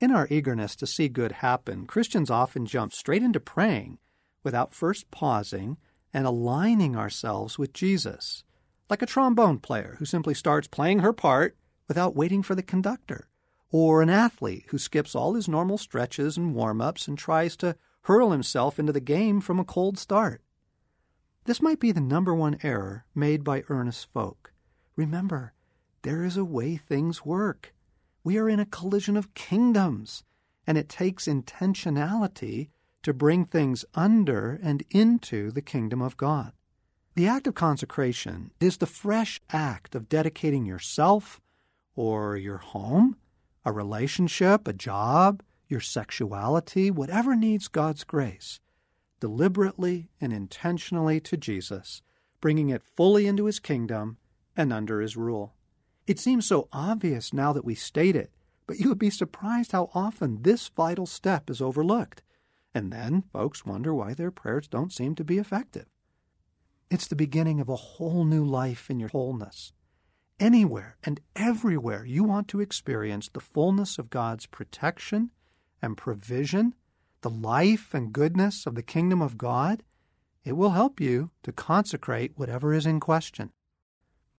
In our eagerness to see good happen, Christians often jump straight into praying without first pausing and aligning ourselves with Jesus, like a trombone player who simply starts playing her part without waiting for the conductor, or an athlete who skips all his normal stretches and warm ups and tries to hurl himself into the game from a cold start. This might be the number one error made by earnest folk. Remember, there is a way things work. We are in a collision of kingdoms, and it takes intentionality to bring things under and into the kingdom of God. The act of consecration is the fresh act of dedicating yourself or your home, a relationship, a job, your sexuality, whatever needs God's grace, deliberately and intentionally to Jesus, bringing it fully into his kingdom and under his rule. It seems so obvious now that we state it, but you would be surprised how often this vital step is overlooked. And then folks wonder why their prayers don't seem to be effective. It's the beginning of a whole new life in your wholeness. Anywhere and everywhere you want to experience the fullness of God's protection and provision, the life and goodness of the kingdom of God, it will help you to consecrate whatever is in question.